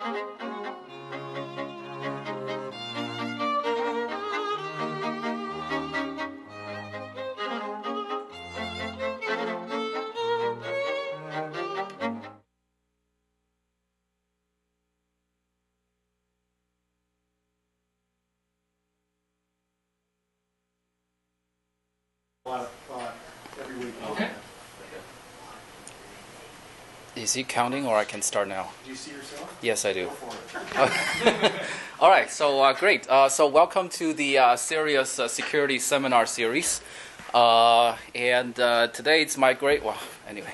a Is he counting or I can start now? Do you see yourself? Yes, I do. All right, so uh, great. Uh, so welcome to the uh, CERIAS uh, Security Seminar Series. Uh, and uh, today it's my great, well, anyway,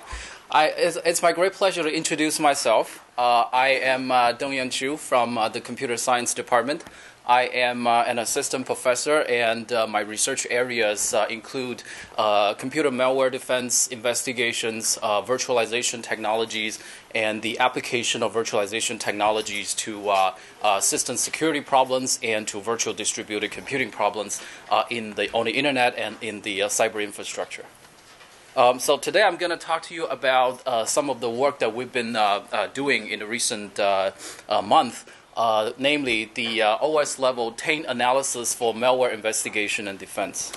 I, it's, it's my great pleasure to introduce myself. Uh, I am uh, Dongyan Xu from uh, the Computer Science Department. I am uh, an assistant professor, and uh, my research areas uh, include uh, computer malware defense investigations, uh, virtualization technologies, and the application of virtualization technologies to uh, system security problems and to virtual distributed computing problems in the, on the internet and in the cyber infrastructure. Um, so today I'm going to talk to you about some of the work that we've been doing in the recent month, uh, namely the uh, OS level taint analysis for malware investigation and defense.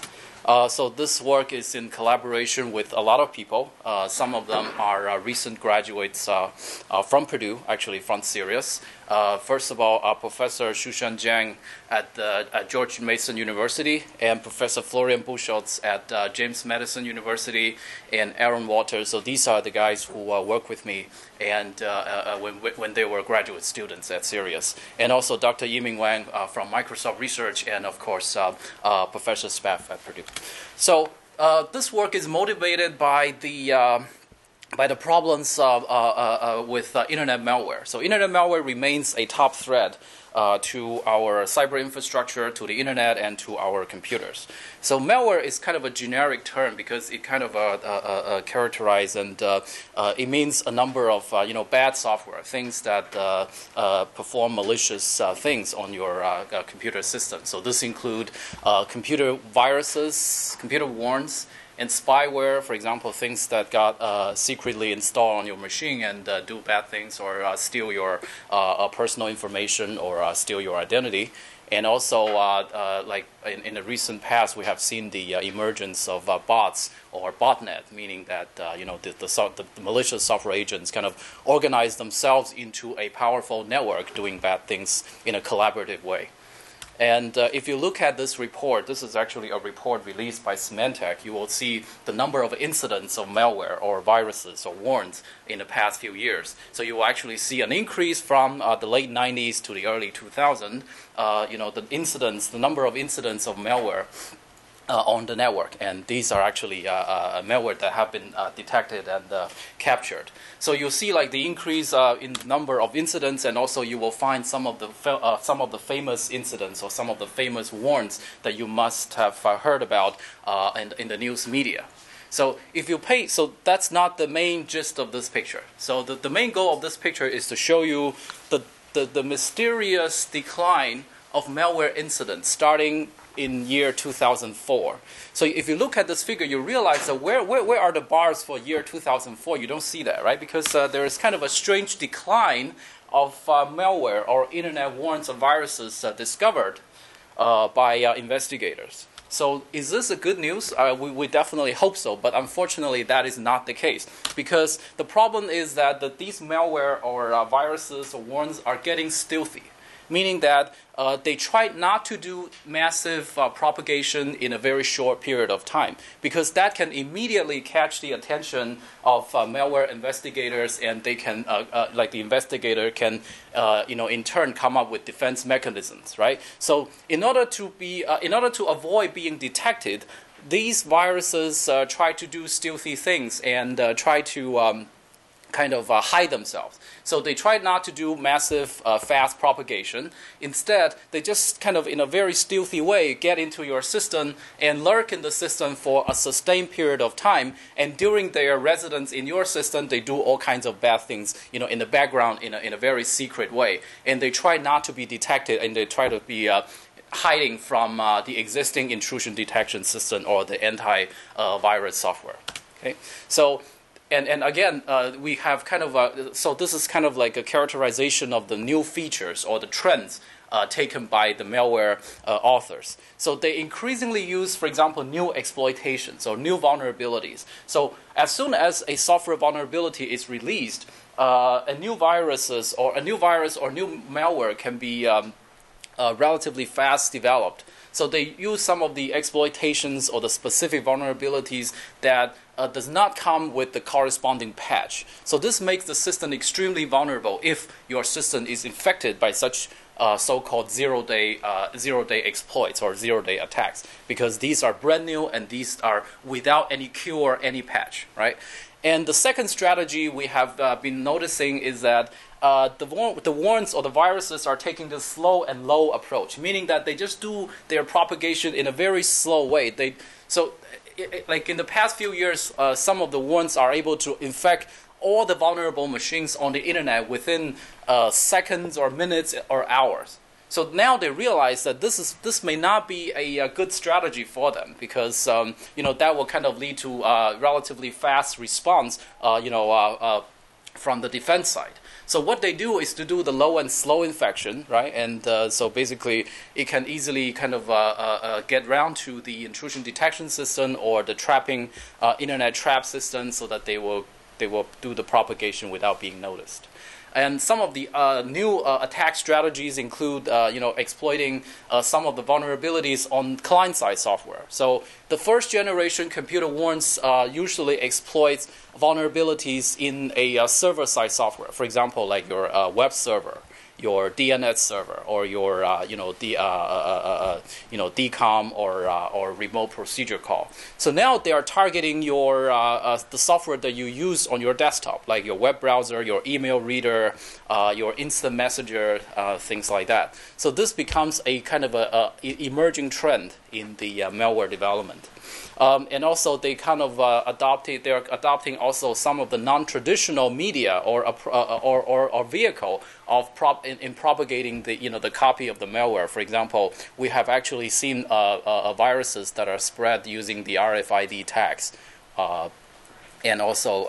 Uh, so this work is in collaboration with a lot of people. Uh, some of them are uh, recent graduates uh, from Purdue, actually from CERIAS. Uh, first of all, uh, Professor Xuxian Jiang at, the, at George Mason University, and Professor Florian Buchholz at uh, James Madison University, and Aaron Walters. So these are the guys who uh, work with me, and uh, uh, when, when they were graduate students at CERIAS, and also Dr. Yi-Min Wang uh, from Microsoft Research, and of course uh, uh, Professor Spaf at Purdue. So uh, this work is motivated by the uh, by the problems uh, uh, uh, uh with uh, internet malware. So, internet malware remains a top threat uh, to our cyber infrastructure, to the internet, and to our computers. So, malware is kind of a generic term because it kind of uh, uh, uh characterizes and it means a number of you know bad software, things that perform malicious things on your computer system. So, this include computer viruses, computer worms and spyware, for example, things that got uh, secretly installed on your machine and uh, do bad things or uh, steal your uh, uh, personal information or uh, steal your identity. And also, like in, in the recent past, we have seen the emergence of bots or botnet, meaning that you know the, the, so- the malicious software agents kind of organize themselves into a powerful network doing bad things in a collaborative way. And uh, if you look at this report, this is actually a report released by Symantec. You will see the number of incidents of malware or viruses or worms in the past few years. So you will actually see an increase from uh, the late 90s to the early 2000s. Uh, you know, the incidents, the number of incidents of malware on the network, and these are actually uh, uh, malware that have been uh, detected and uh, captured. So you'll see like the increase uh, in the number of incidents, and also you will find some of the uh, some of the famous incidents or some of the famous worms that you must have uh, heard about uh, in, in the news media. So if you pay, so that's not the main gist of this picture. So the, the main goal of this picture is to show you the, the, the mysterious decline of malware incidents starting in year 2004. So if you look at this figure, you realize that where, where, where are the bars for year 2004? You don't see that, right? Because uh, there is kind of a strange decline of uh, malware or internet worms or viruses uh, discovered uh, by uh, investigators. So, is this a good news? Uh, we, we definitely hope so, but unfortunately, that is not the case. Because the problem is that the, these malware or viruses or worms are getting stealthy, meaning that uh, they try not to do massive uh, propagation in a very short period of time, because that can immediately catch the attention of uh, malware investigators, and they can, uh, uh, like the investigator can, uh, you know, in turn come up with defense mechanisms, right? So, in order to be, in order to avoid being detected, these viruses try to do stealthy things and try to um, kind of uh, hide themselves. So they try not to do massive, uh, fast propagation. Instead, they just kind of, in a very stealthy way, get into your system and lurk in the system for a sustained period of time. And during their residence in your system, they do all kinds of bad things, you know, in the background in a, in a very secret way. And they try not to be detected, and they try to be uh, hiding from uh, the existing intrusion detection system or the anti-virus software. Okay, so and and again, uh, we have kind of a, so this is kind of like a characterization of the new features or the trends uh, taken by the malware uh, authors. So they increasingly use, for example, new exploitations or new vulnerabilities. So as soon as a software vulnerability is released, uh, a new viruses or a new virus or new malware can be um, uh, relatively fast developed. So they use some of the exploitations or the specific vulnerabilities that uh, does not come with the corresponding patch. So this makes the system extremely vulnerable if your system is infected by such uh, so-called zero-day uh, zero-day exploits or zero-day attacks because these are brand new and these are without any cure, any patch, right? And the second strategy we have uh, been noticing is that uh, the, the worms or the viruses are taking this slow and low approach, meaning that they just do their propagation in a very slow way. They so it, it, like in the past few years, uh, some of the worms are able to infect all the vulnerable machines on the internet within uh, seconds or minutes or hours. So now they realize that this is this may not be a, a good strategy for them because um, you know that will kind of lead to uh, relatively fast response. Uh, you know uh, uh, from the defense side. So what they do is to do the low and slow infection, right? And uh, so basically, it can easily kind of uh, uh, uh get around to the intrusion detection system or the trapping uh, internet trap system, so that they will they will do the propagation without being noticed. And some of the uh, new uh, attack strategies include, uh, you know, exploiting uh, some of the vulnerabilities on client-side software. So the first generation computer worms uh, usually exploits vulnerabilities in a uh, server-side software. For example, like your web server your DNS server or your uh, you know the uh, uh, uh, uh you know DCOM or uh, or remote procedure call. So now they are targeting your the software that you use on your desktop, like your web browser, your email reader, your instant messenger, things like that. So this becomes a kind of a, a emerging trend in the malware development. Um, and also, they kind of uh, adopted. They're adopting also some of the non-traditional media or uh, or, or, or, vehicle of prop in, in, propagating the you know the copy of the malware. For example, we have actually seen uh, uh, uh viruses that are spread using the RFID tags. Uh, and also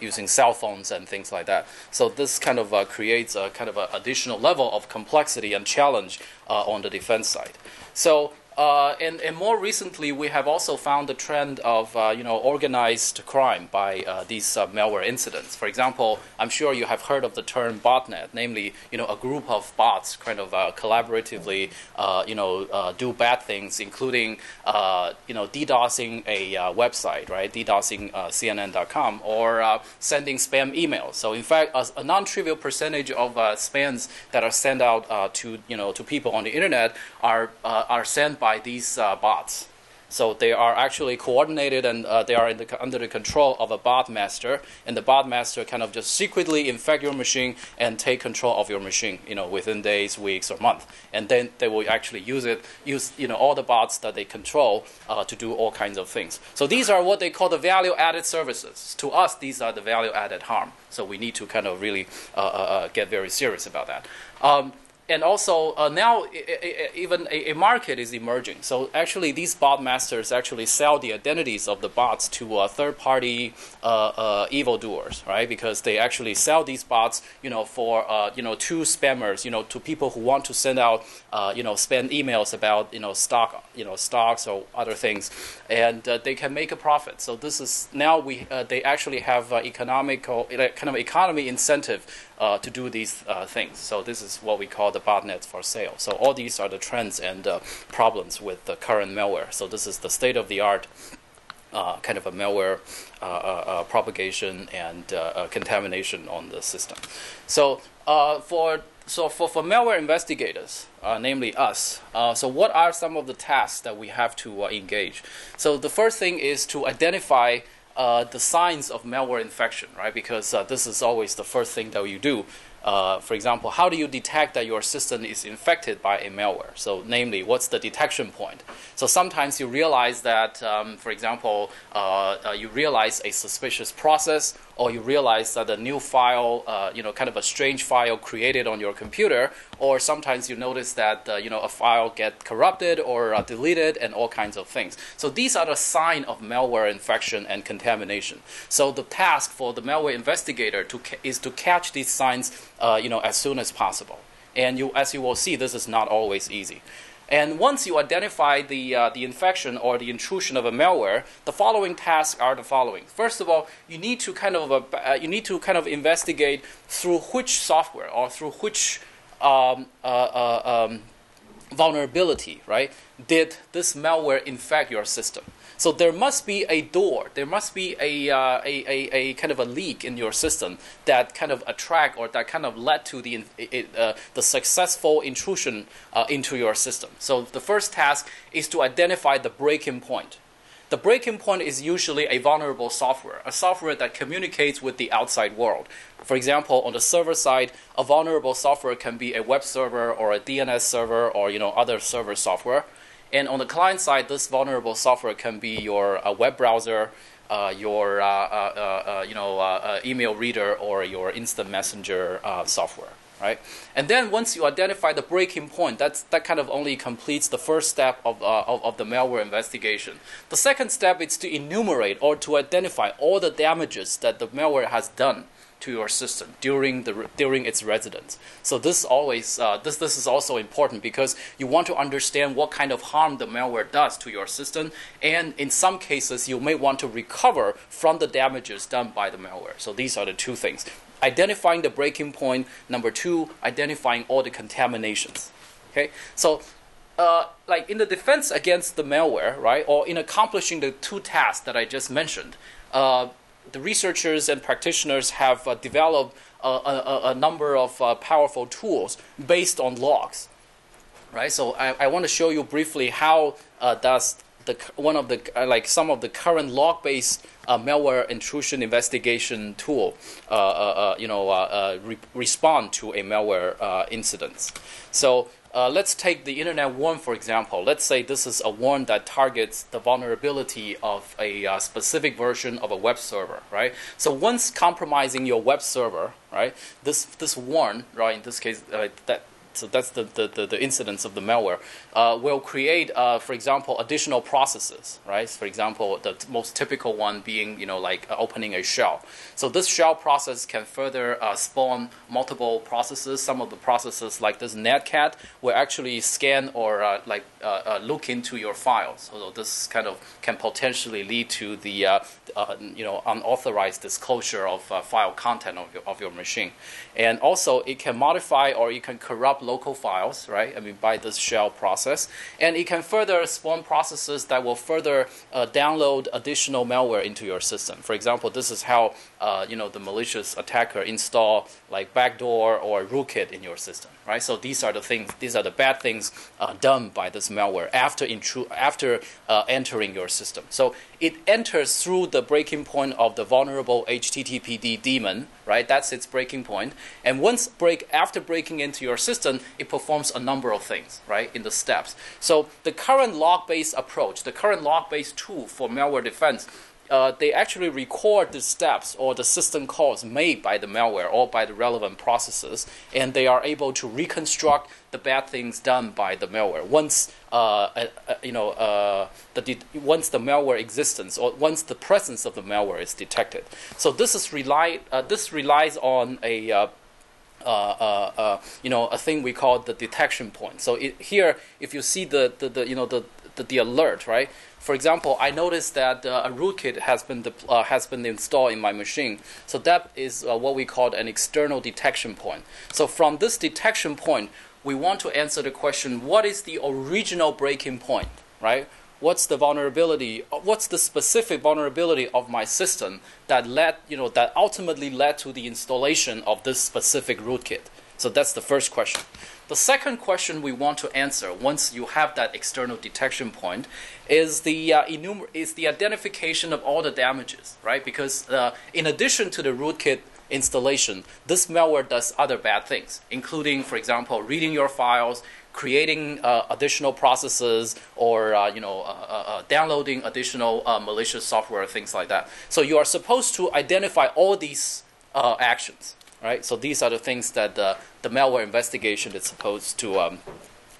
using cell phones and things like that. So this kind of creates a kind of an additional level of complexity and challenge on the defense side. So uh, and, and more recently, we have also found the trend of uh, you know organized crime by uh, these uh, malware incidents. For example, I'm sure you have heard of the term botnet, namely you know a group of bots kind of uh, collaboratively uh, you know do bad things, including you know DDoSing a website, right? DDoSing CNN.com or sending spam emails. So in fact, a, a non-trivial percentage of spams that are sent out to you know to people on the internet are are sent by by these uh, bots. So they are actually coordinated and uh, they are the, under the control of a bot master, and the bot master kind of just secretly infect your machine and take control of your machine, you know, within days, weeks, or months. And then they will actually use it, use you know all the bots that they control uh, to do all kinds of things. So these are what they call the value-added services. To us, these are the value-added harm. So we need to kind of really uh, uh, uh get very serious about that. Um, and also uh, now even a, a, market is emerging. So actually, these bot masters actually sell the identities of the bots to uh, third-party uh, uh evildoers, right? Because they actually sell these bots, you know, for uh, you know to spammers, you know, to people who want to send out uh, you know spam emails about you know stock, you know stocks or other things, and they can make a profit. So this is now we they actually have economical kind of economy incentive to do these things. So this is what we call the botnets for sale. So all these are the trends and uh, problems with the current malware. So this is the state of the art. Uh, kind of a malware uh, uh, uh propagation and uh, contamination on the system. So for so for, for malware investigators, namely us, so what are some of the tasks that we have to engage? So the first thing is to identify uh, the signs of malware infection, right? Because uh, this is always the first thing that you do uh, for example, how do you detect that your system is infected by a malware? So, namely, what's the detection point? So, sometimes you realize that, um, for example, uh, uh, you realize a suspicious process, or you realize that a new file, uh, you know, kind of a strange file created on your computer, or sometimes you notice that, uh, you know, a file get corrupted or uh, deleted, and all kinds of things. So, these are the sign of malware infection and contamination. So, the task for the malware investigator to ca- is to catch these signs uh, you know, as soon as possible. And you, as you will see, this is not always easy. And once you identify the, uh, the infection or the intrusion of a malware, the following tasks are the following. First of all, you need to kind of uh, you need to kind of investigate through which software or through which um, uh, uh um, vulnerability, right? Did this malware infect your system? So there must be a door, there must be a, uh, a, a, a, kind of a leak in your system that kind of attract or that kind of led to the, uh, the successful intrusion uh, into your system. So the first task is to identify the breaking point. The breaking point is usually a vulnerable software, a software that communicates with the outside world. For example, on the server side, a vulnerable software can be a web server or a DNS server or you know other server software. And on the client side, this vulnerable software can be your uh, web browser, uh, your uh, uh, uh you know uh, email reader, or your instant messenger software. Right, and then once you identify the breaking point, that's that kind of only completes the first step of, of, of the malware investigation. The second step is to enumerate or to identify all the damages that the malware has done to your system during the during its residence. So this always uh, this this is also important because you want to understand what kind of harm the malware does to your system, and in some cases you may want to recover from the damages done by the malware. So these are the two things: identifying the breaking point. Number two, identifying all the contaminations. Okay, so. Uh, like in the defense against the malware, right, or in accomplishing the two tasks that I just mentioned, uh, the researchers and practitioners have uh, developed a, a, a, number of uh, powerful tools based on logs. Right, so I, I want to show you briefly how uh, does the one of the uh, like some of the current log-based uh, malware intrusion investigation tool, uh, you know, re- respond to a malware incident. So uh, let's take the internet worm for example. Let's say this is a worm that targets the vulnerability of a uh, specific version of a web server, right? So once compromising your web server, right, this this worm, right, in this case, uh, that so that's the, the, the, the incidence of the malware, uh, will create, uh, for example, additional processes, right? For example, the most typical one being, you know, like uh, opening a shell. So this shell process can further uh, spawn multiple processes. Some of the processes, like this netcat, will actually scan or uh, like uh, look into your files. So this kind of can potentially lead to the, you know, unauthorized disclosure of file content of your, of your machine. And also, it can modify or it can corrupt local files, right? I mean, by this shell process. And it can further spawn processes that will further uh, download additional malware into your system. For example, this is how, uh, you know, the malicious attacker install like backdoor or rootkit in your system, right? So these are the things, these are the bad things uh, done by this malware after, intru- after uh, entering your system. So it enters through the breaking point of the vulnerable HTTPD daemon, right? That's its breaking point. And once break after breaking into your system, it performs a number of things, right, in the steps. So the current log-based approach, the current log-based tool for malware defense uh, they actually record the steps or the system calls made by the malware or by the relevant processes, and they are able to reconstruct the bad things done by the malware once uh, uh, uh you know uh, the once the malware existence or once the presence of the malware is detected. So this is rely uh, this relies on a uh, uh, you know, a thing we call the detection point. So it, here, if you see the, the, the you know the, the, the alert, right? For example, I noticed that uh, a rootkit has been uh, has been installed in my machine. So that is uh, what we call an external detection point. So from this detection point, we want to answer the question: What is the original breaking point? Right? What's the vulnerability? Uh, what's the specific vulnerability of my system that led, you know, that ultimately led to the installation of this specific rootkit? So that's the first question. The second question we want to answer once you have that external detection point is the uh, enumer- is the identification of all the damages, right? Because uh, in addition to the rootkit installation, this malware does other bad things, including, for example, reading your files, creating uh, additional processes, or uh, you know, uh, uh, downloading additional malicious software, things like that. So you are supposed to identify all these actions, right? So these are the things that the malware investigation is supposed to um,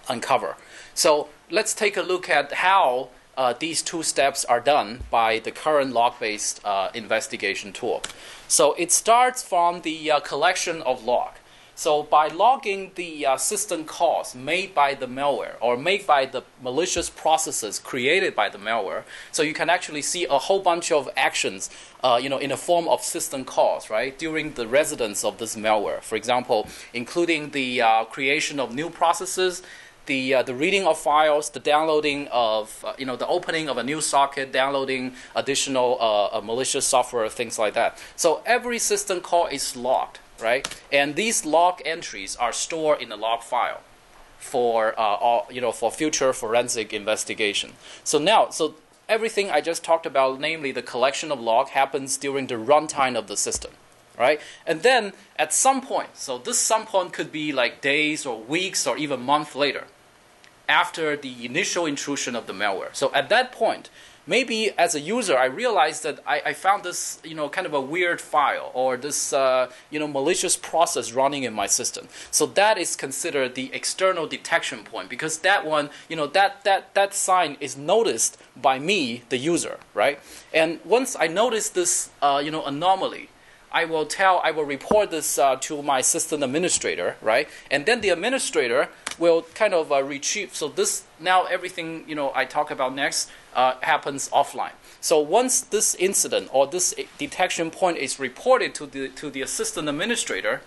uncover. So let's take a look at how uh, these two steps are done by the current log-based uh, investigation tool. So it starts from the uh, collection of log. So by logging the uh, system calls made by the malware or made by the malicious processes created by the malware, so you can actually see a whole bunch of actions, uh, you know, in the form of system calls, right, during the residence of this malware. For example, including the uh, creation of new processes, the uh, the reading of files, the downloading of uh, you know the opening of a new socket, downloading additional uh, malicious software, things like that. So every system call is logged, right? And these log entries are stored in a log file for uh, all, you know for future forensic investigation. So now, so everything I just talked about, namely the collection of log, happens during the runtime of the system right? And then at some point, so this some point could be like days or weeks or even months later, after the initial intrusion of the malware. So at that point, maybe as a user, I realized that I, I found this, you know, kind of a weird file or this, uh, you know, malicious process running in my system. So that is considered the external detection point because that one, you know, that that that sign is noticed by me, the user, right? And once I notice this, uh, you know, anomaly, I will tell, I will report this uh, to my system administrator, right? And then the administrator will kind of uh, retrieve. So this now everything you know I talk about next uh, happens offline. So once this incident or this detection point is reported to the to the assistant administrator,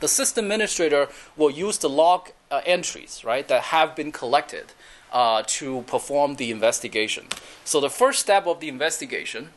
the system administrator will use the log uh, entries, right, that have been collected uh, to perform the investigation. So the first step of the investigation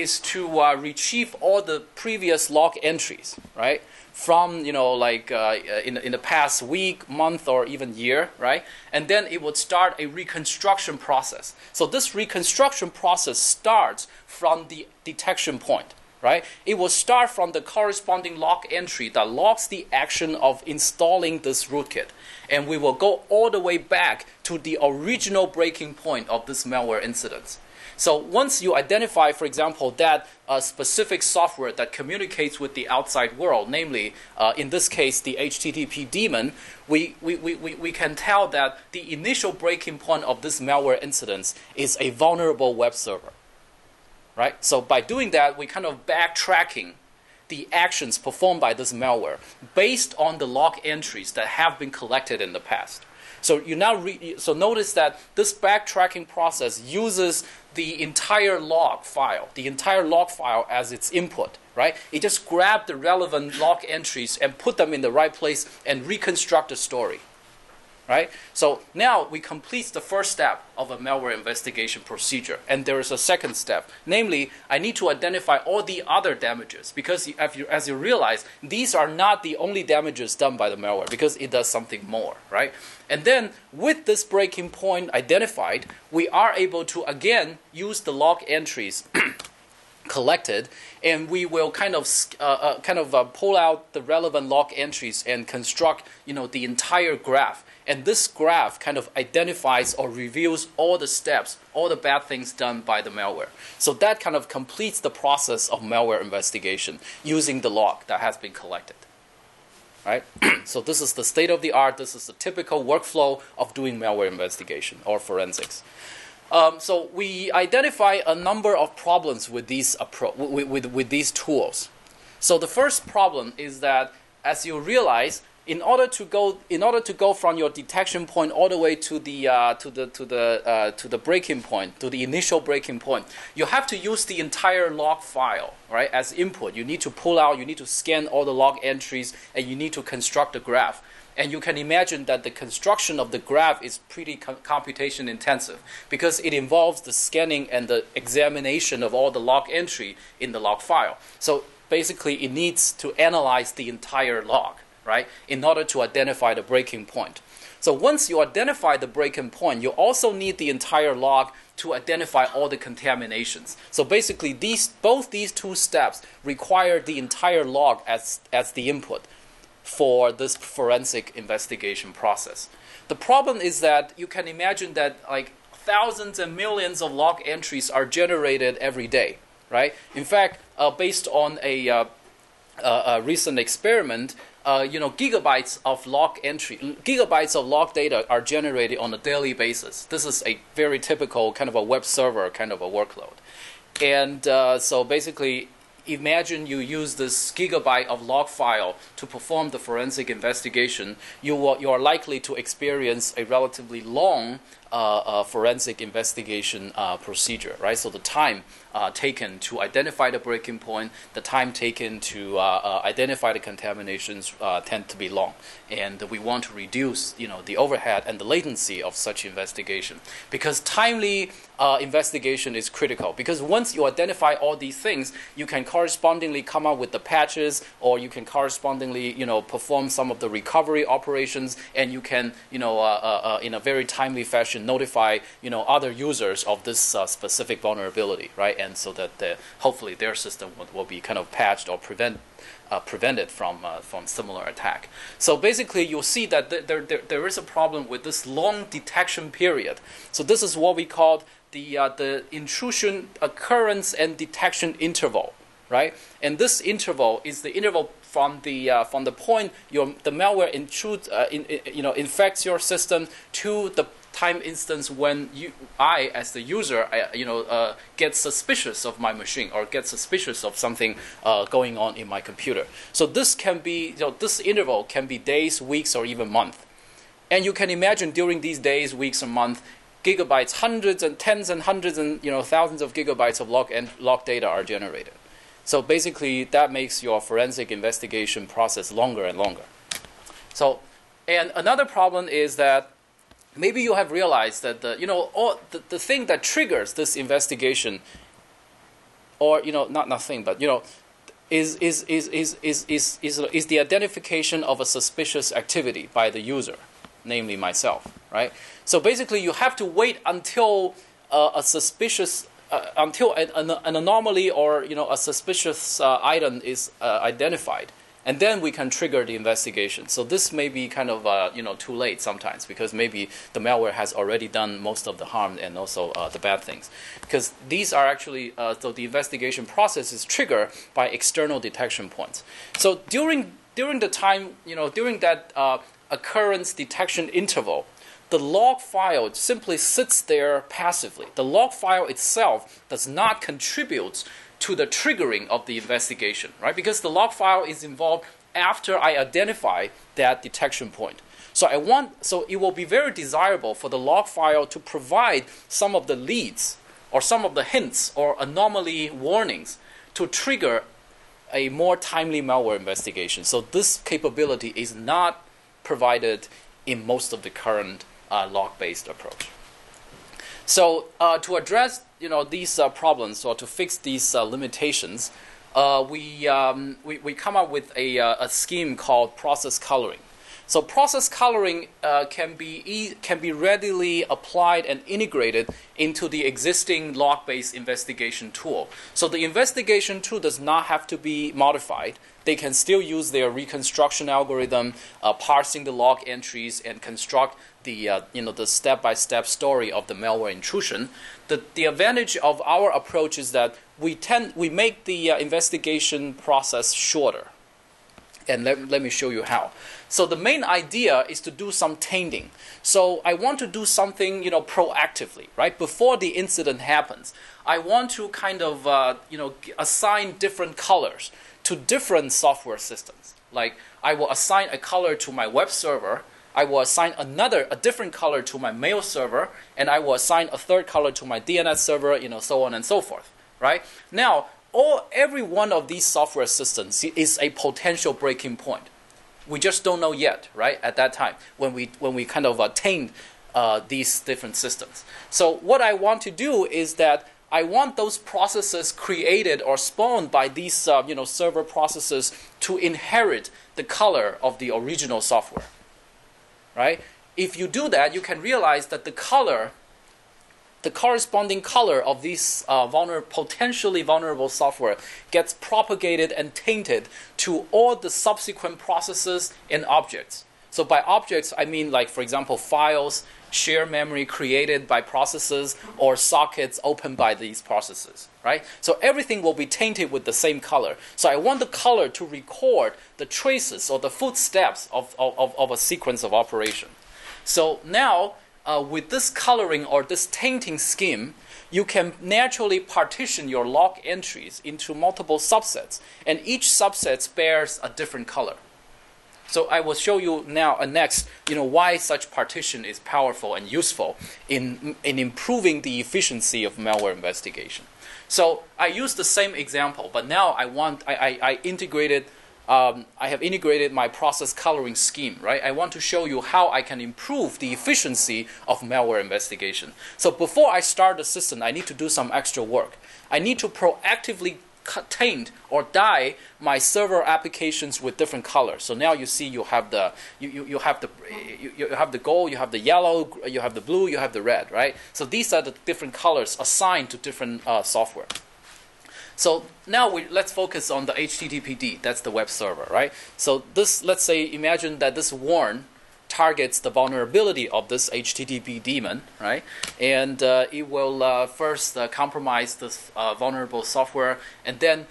is to uh, retrieve all the previous log entries, right? From you know like uh, in in the past week, month, or even year, right? And then it would start a reconstruction process. So this reconstruction process starts from the detection point, right? It will start from the corresponding log entry that logs the action of installing this rootkit, and we will go all the way back to the original breaking point of this malware incident. So once you identify, for example, that a specific software that communicates with the outside world, namely, uh, in this case, the HTTP daemon, we, we, we, we can tell that the initial breaking point of this malware incident is a vulnerable web server. Right? So by doing that, we kind of backtracking the actions performed by this malware based on the log entries that have been collected in the past. So you now re- so notice that this backtracking process uses the entire log file, the entire log file as its input, right? It just grabs the relevant log entries and put them in the right place and reconstruct the story right? So now we complete the first step of a malware investigation procedure, and there is a second step. Namely, I need to identify all the other damages because, you, as you realize, these are not the only damages done by the malware because it does something more, right? And then with this breaking point identified, we are able to again use the log entries. collected, and we will kind of uh, uh, kind of uh, pull out the relevant log entries and construct, you know, the entire graph and this graph kind of identifies or reveals all the steps, all the bad things done by the malware. So that kind of completes the process of malware investigation using the log that has been collected. Right? so this is the state of the art. This is the typical workflow of doing malware investigation or forensics. Um, so we identify a number of problems with these appro- with, with, with these tools. So the first problem is that as you realize, in order to go in order to go from your detection point all the way to the uh, to the to the uh, to the breaking point to the initial breaking point you have to use the entire log file right as input you need to pull out you need to scan all the log entries and you need to construct the graph and you can imagine that the construction of the graph is pretty co- computation intensive because it involves the scanning and the examination of all the log entry in the log file so basically it needs to analyze the entire log right? In order to identify the breaking point. So once you identify the breaking point, you also need the entire log to identify all the contaminations. So basically, these both these two steps require the entire log as as the input for this forensic investigation process. The problem is that you can imagine that like thousands and millions of log entries are generated every day, right? In fact, uh, based on a, uh, a recent experiment, uh, you know, gigabytes of log entry, gigabytes of log data are generated on a daily basis. This is a very typical kind of a web server kind of a workload. And uh, so basically, imagine you use this gigabyte of log file to perform the forensic investigation, you, will, you are likely to experience a relatively long uh, uh, forensic investigation uh, procedure, right? So the time uh, taken to identify the breaking point, the time taken to identify the contaminations tend to be long, and we want to reduce, you know, the overhead and the latency of such investigation because timely investigation is critical. Because once you identify all these things, you can correspondingly come up with the patches, or you can correspondingly, you know, perform some of the recovery operations, and you can, you know, in a very timely fashion notify, you know, other users of this specific vulnerability, right? and so that the, hopefully their system will, will, be kind of patched or prevent uh, prevented from uh, from similar attack. So basically, you'll see that th- there, there there is a problem with this long detection period. So this is what we call the uh, the intrusion occurrence and detection interval, right? And this interval is the interval from the uh, from the point your the malware intrudes uh, in, in, you know infects your system to the time instance when you, I, as the user, I, you know, uh, get suspicious of my machine or get suspicious of something uh, going on in my computer. So this can be, you know, this interval can be days, weeks, or even months. And you can imagine during these days, weeks, and months, gigabytes, hundreds and tens and hundreds and you know thousands of gigabytes of log and log data are generated. So basically, that makes your forensic investigation process longer and longer. So, and another problem is that maybe you have realized that the you know all the, the thing that triggers this investigation or you know not nothing but you know is is, is, is, is, is, is, is the identification of a suspicious activity by the user namely myself right? So basically you have to wait until uh, a suspicious uh, until an, an, anomaly or you know a suspicious uh, item is uh, identified and then we can trigger the investigation. So this may be kind of uh, you know too late sometimes because maybe the malware has already done most of the harm and also uh, the bad things, because these are actually uh, so the investigation process is triggered by external detection points. So during during the time you know during that uh, occurrence detection interval. The log file simply sits there passively. The log file itself does not contribute to the triggering of the investigation, right? Because the log file is involved after I identify that detection point. So I want so it will be very desirable for the log file to provide some of the leads or some of the hints or anomaly warnings to trigger a more timely malware investigation. So this capability is not provided in most of the current uh, log-based approach. So uh, to address you know these uh, problems or to fix these uh, limitations, uh, we, um, we we come up with a, uh, a scheme called process coloring. So process coloring uh, can be e- can be readily applied and integrated into the existing log-based investigation tool. So the investigation tool does not have to be modified. They can still use their reconstruction algorithm, uh, parsing the log entries, and construct the uh, you know the step-by-step story of the malware intrusion. The the advantage of our approach is that we tend we make the uh, investigation process shorter and let, let me show you how. So the main idea is to do some tainting. So I want to do something, you know, proactively, right? Before the incident happens, I want to kind of, uh, you know, assign different colors to different software systems. Like I will assign a color to my web server. I will assign another, a different color to my mail server, and I will assign a third color to my DNS server, you know, so on and so forth, right? Now, all every one of these software systems is a potential breaking point. We just don't know yet, right? At that time, when we when we kind of attained uh, these different systems. So what I want to do is that I want those processes created or spawned by these uh, you know server processes to inherit the color of the original software. Right? If you do that, you can realize that the color, the corresponding color of these uh, vulner- potentially vulnerable software gets propagated and tainted to all the subsequent processes and objects. So by objects, I mean like, for example, files, shared memory created by processes, or sockets opened by these processes, right? So everything will be tainted with the same color. So I want the color to record the traces or the footsteps of, of, of a sequence of operation. So now, uh, with this coloring or this tainting scheme, you can naturally partition your log entries into multiple subsets, and each subset bears a different color. So I will show you now uh, next, you know, why such partition is powerful and useful in, in improving the efficiency of malware investigation. So I use the same example, but now I want I, I, I integrated um, I have integrated my process coloring scheme, right? I want to show you how I can improve the efficiency of malware investigation. So before I start the system, I need to do some extra work. I need to proactively taint or dye my server applications with different colors. So now you see you have the you, you, you have the you, you have the gold, you have the yellow, you have the blue, you have the red, right? So these are the different colors assigned to different uh, software. So now we, let's focus on the HTTPD. That's the web server, right? So this, let's say, imagine that this worm targets the vulnerability of this HTTP daemon, right? And uh, it will uh, first uh, compromise this uh, vulnerable software, and then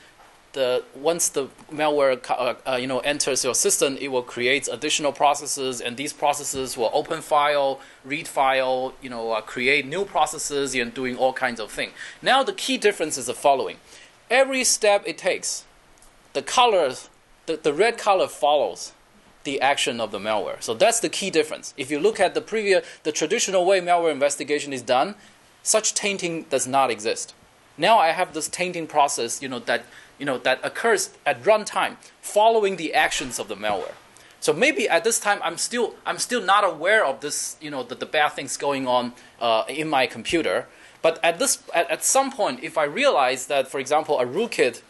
the once the malware uh, uh, you know enters your system, it will create additional processes, and these processes will open file, read file, you know, create new processes, and doing all kinds of things. Now the key difference is the following: every step it takes, the colors, the, the red color follows the action of the malware. So that's the key difference. If you look at the previous, the traditional way malware investigation is done, such tainting does not exist. Now I have this tainting process, you know, that you know that occurs at runtime, following the actions of the malware. So maybe at this time I'm still I'm still not aware of this, you know, the, the bad things going on uh, in my computer. But at this at, at some point, if I realize that, for example, a rootkit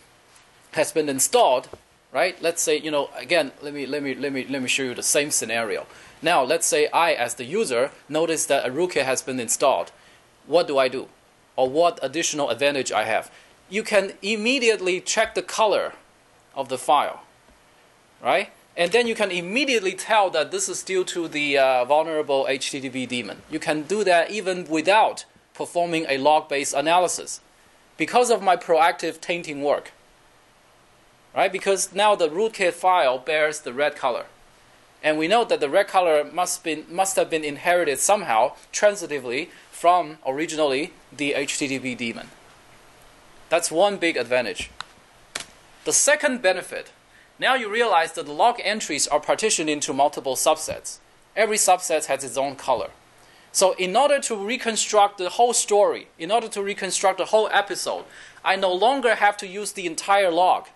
has been installed right? Let's say, you know, again, let me let me let me let me show you the same scenario. Now, let's say I, as the user, notice that a rootkit has been installed. What do I do, or what additional advantage I have? You can immediately check the color of the file, right? And then you can immediately tell that this is due to the uh, vulnerable HTTP daemon. You can do that even without performing a log-based analysis, because of my proactive tainting work right? Because now the rootkit file bears the red color. And we know that the red color must, been, must have been inherited somehow, transitively, from originally the HTTP daemon. That's one big advantage. The second benefit now you realize that the log entries are partitioned into multiple subsets. Every subset has its own color. So, in order to reconstruct the whole story, in order to reconstruct the whole episode, I no longer have to use the entire log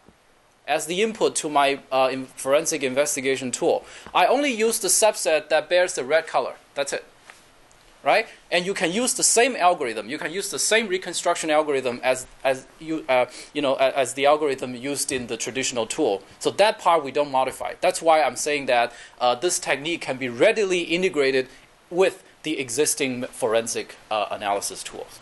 as the input to my uh, forensic investigation tool. I only use the subset that bears the red color. That's it. Right? And you can use the same algorithm. You can use the same reconstruction algorithm as, as, you, uh, you know, as the algorithm used in the traditional tool. So that part we don't modify. That's why I'm saying that uh, this technique can be readily integrated with the existing forensic uh, analysis tools.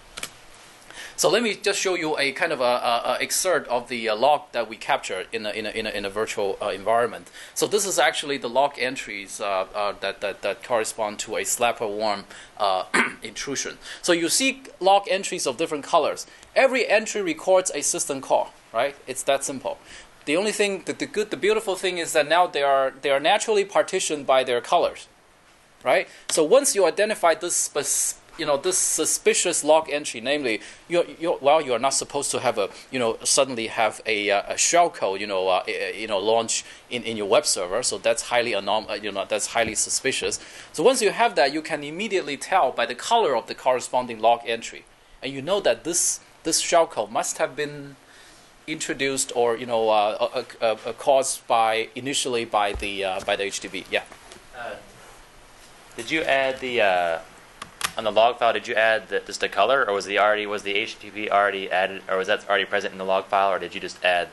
So let me just show you a kind of a, a, a excerpt of the uh, log that we captured in a, in a, in a, in a virtual uh, environment. So this is actually the log entries uh, uh that, that, that correspond to a slapper worm uh, intrusion. So you see log entries of different colors. Every entry records a system call, right? It's that simple. The only thing, the, the good, the beautiful thing is that now they are they are naturally partitioned by their colors, right? So once you identify this specific you know this suspicious log entry, namely, you you well, you are not supposed to have a you know suddenly have a, uh, a shellcode you know uh, you know launch in, in your web server. So that's highly anom- uh, you know that's highly suspicious. So once you have that, you can immediately tell by the color of the corresponding log entry, and you know that this this shellcode must have been introduced or you know uh, caused by initially by the uh, by the HTTP. Yeah. did you add the on the log file, did you add the, just the color, or was the already was the HTTP already added, or was that already present in the log file, or did you just add?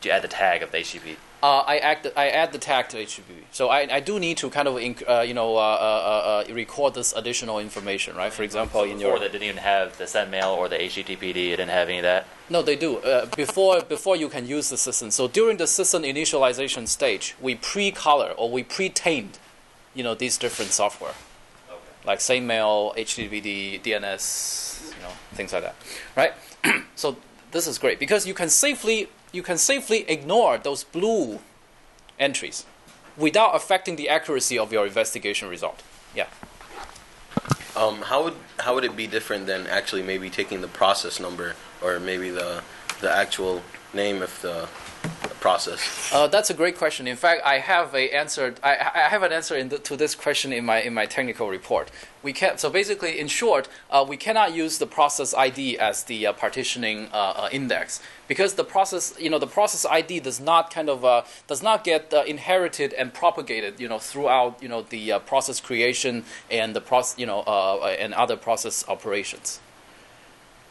Did you add the tag of the HTTP? Uh, I add the, I add the tag to HTTP. So I, I do need to kind of inc- uh, you know uh, uh, uh, record this additional information, right? For example, in Before your that didn't even have the sendmail or the HTTPD. It didn't have any of that. no, they do uh, before before you can use the system. So during the system initialization stage, we pre-color or we pre-tamed, you know, these different software like sendmail, HTTPD, DNS, you know, things like that, right? so this is great because you can safely you can safely ignore those blue entries without affecting the accuracy of your investigation result. Yeah. Um, how would how would it be different than actually maybe taking the process number or maybe the the actual name the, the process? Uh, that's a great question. In fact, I have a answer. I, I have an answer the, to this question in my in my technical report. We can so basically, in short, uh, we cannot use the process ID as the uh, partitioning uh, uh, index because the process you know the process ID does not kind of uh, does not get inherited and propagated you know throughout you know the process creation and the process you know and other process operations.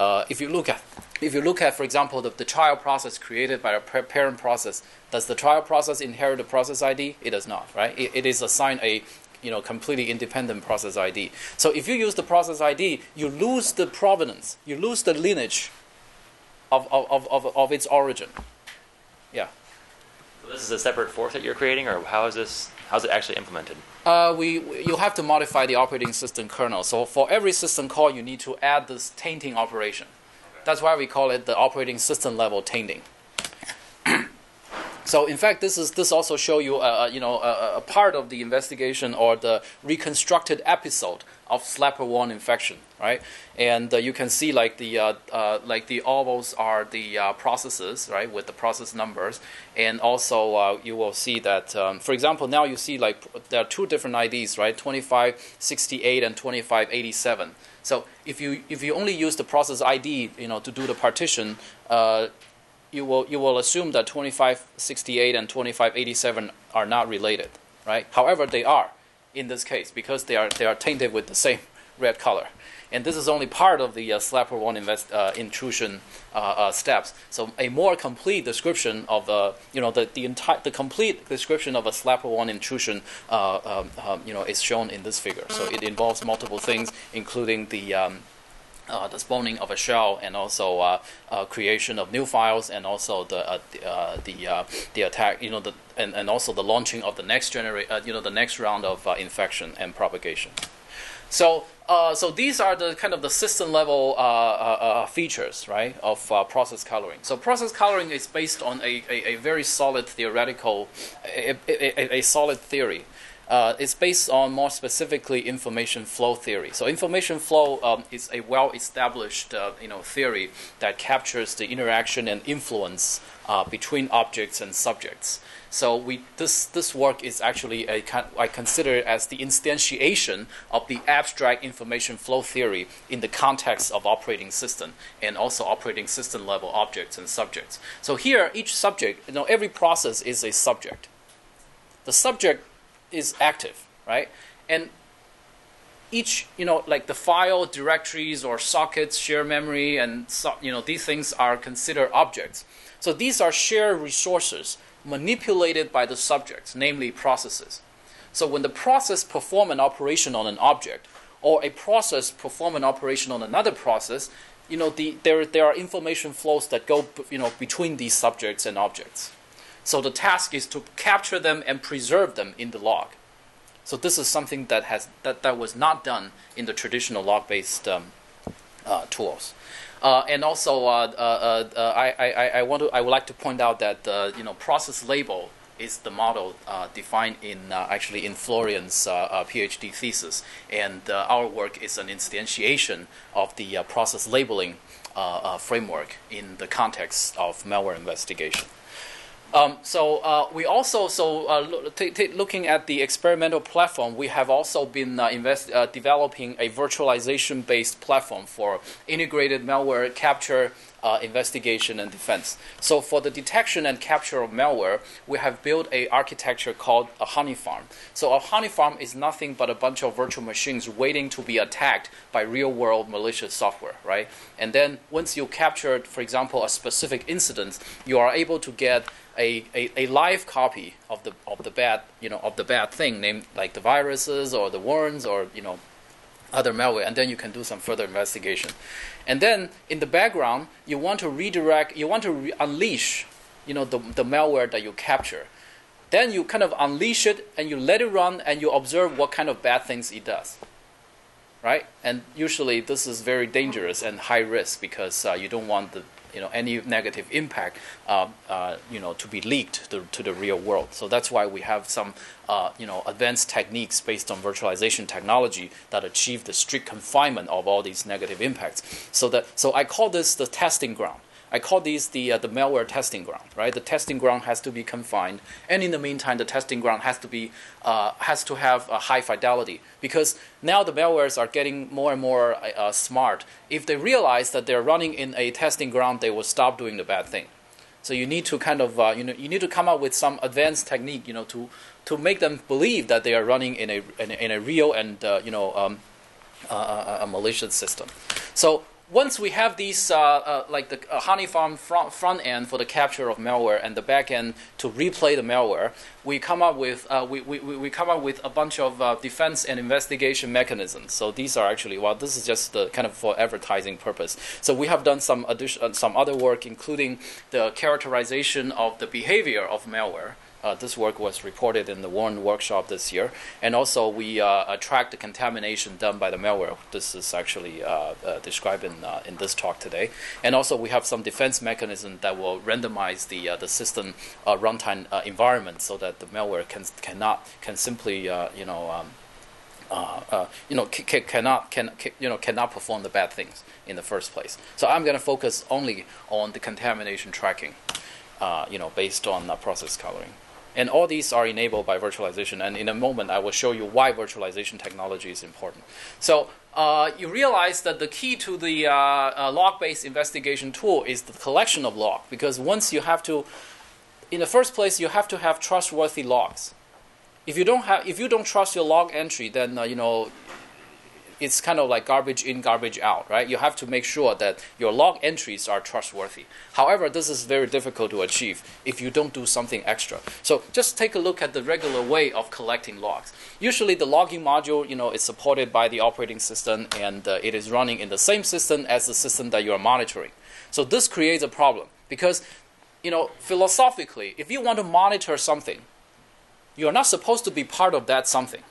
Uh, if you look at if you look at, for example, the, the child process created by a parent process, does the child process inherit the process ID? It does not, right? It, it is assigned a you know completely independent process ID. So if you use the process ID, you lose the provenance, you lose the lineage of of, of, of its origin. Yeah. So this is a separate fork that you're creating, or how is this? How's it actually implemented? Uh, we you have to modify the operating system kernel. So for every system call, you need to add this tainting operation. That's why we call it the operating system level tainting. So in fact, this is this also show you uh, you know a, a, part of the investigation or the reconstructed episode of slapper one infection, right? And uh, you can see like the uh, uh like the ovals are the uh, processes, right, with the process numbers, and also uh, you will see that, um, for example, now you see like there are two different IDs, right, 2568 and 2587 so if you if you only use the process ID, you know, to do the partition, uh, you will you will assume that 2568 and 2587 are not related, right? However, they are in this case because they are they are tainted with the same red color and this is only part of the uh, Slapper-1 invest, uh, intrusion uh, uh, steps. So a more complete description of the, you know, the, the entire, the complete description of a Slapper-1 intrusion, uh, um, um, you know, is shown in this figure. So it involves multiple things, including the um, uh, the spawning of a shell and also uh, uh, creation of new files and also the uh, the the, the, attack you know the and, and also the launching of the next genera- you know the next round of infection and propagation. So, uh, so these are the kind of the system level uh, uh, uh features, right, of uh, process coloring. So process coloring is based on a, a, a very solid theoretical, a, a, a solid theory. Uh, it's based on more specifically information flow theory. So information flow um, is a well-established, you know, theory that captures the interaction and influence between objects and subjects. So we this this work is actually a I consider it as the instantiation of the abstract information flow theory in the context of operating system and also operating system level objects and subjects. So here each subject, you know, every process is a subject. The subject is active, right? And each, you know, like the file directories or sockets, share memory, and you know these things are considered objects. So these are shared resources manipulated by the subjects, namely processes. So when the process perform an operation on an object, or a process perform an operation on another process, you know, the, there, there are information flows that go you know, between these subjects and objects. So the task is to capture them and preserve them in the log. So this is something that, has, that, that was not done in the traditional log-based um, uh, tools. Uh, and also, uh, uh, uh, I, I, I, want to, I would like to point out that you know process label is the model defined in actually in Florian's PhD thesis, and our work is an instantiation of the process labeling framework in the context of malware investigation. Um, so uh, we also so uh, t- t- looking at the experimental platform, we have also been uh, invest, uh, developing a virtualization-based platform for integrated malware capture, uh, investigation and defense. So for the detection and capture of malware, we have built a architecture called a honey farm. So a honey farm is nothing but a bunch of virtual machines waiting to be attacked by real world malicious software, right? And then once you captured, for example, a specific incident, you are able to get a, a, a live copy of the of the bad you know of the bad thing named like the viruses or the worms or you know other malware and then you can do some further investigation. And then in the background you want to redirect you want to re- unleash you know the, the malware that you capture. Then you kind of unleash it and you let it run and you observe what kind of bad things it does. Right? And usually this is very dangerous and high risk because uh, you don't want the you know any negative impact um, uh, you know to be leaked to, to, the real world. So that's why we have some uh, you know advanced techniques based on virtualization technology that achieve the strict confinement of all these negative impacts. So that so I call this the testing ground. I call these the uh, the malware testing ground, right? The testing ground has to be confined, and in the meantime, the testing ground has to be uh, has to have a high fidelity because now the malwares are getting more and more uh, uh, smart. If they realize that they're running in a testing ground, they will stop doing the bad thing. So you need to kind of uh, you know you need to come up with some advanced technique, you know, to to make them believe that they are running in a in a, in a real and uh, you know um, a malicious system. So once we have these, uh, uh, like the uh, honey farm front, front end for the capture of malware and the back end to replay the malware, we come up with uh, we, we, we come up with a bunch of uh, defense and investigation mechanisms. So these are actually well, this is just the kind of for advertising purpose. So we have done some addition, uh, some other work, including the characterization of the behavior of malware. Uh, this work was reported in the WORM workshop this year, and also we uh, tracked the contamination done by the malware. This is actually uh, uh described in uh, in this talk today, and also we have some defense mechanism that will randomize the uh, the system runtime environment so that the malware can cannot can simply you know. Um, you know, c- c- cannot can c- you know cannot perform the bad things in the first place. So I'm going to focus only on the contamination tracking, you know, based on process coloring. And all these are enabled by virtualization. And in a moment, I will show you why virtualization technology is important. So uh, you realize that the key to the uh, uh, log-based investigation tool is the collection of log. Because once you have to, in the first place, you have to have trustworthy logs. If you don't have, if you don't trust your log entry, then uh, you know it's kind of like garbage in, garbage out, right? You have to make sure that your log entries are trustworthy. However, this is very difficult to achieve if you don't do something extra. So just take a look at the regular way of collecting logs. Usually, the logging module, you know, is supported by the operating system and uh, it is running in the same system as the system that you are monitoring. So this creates a problem because, you know, philosophically, if you want to monitor something, you are not supposed to be part of that something,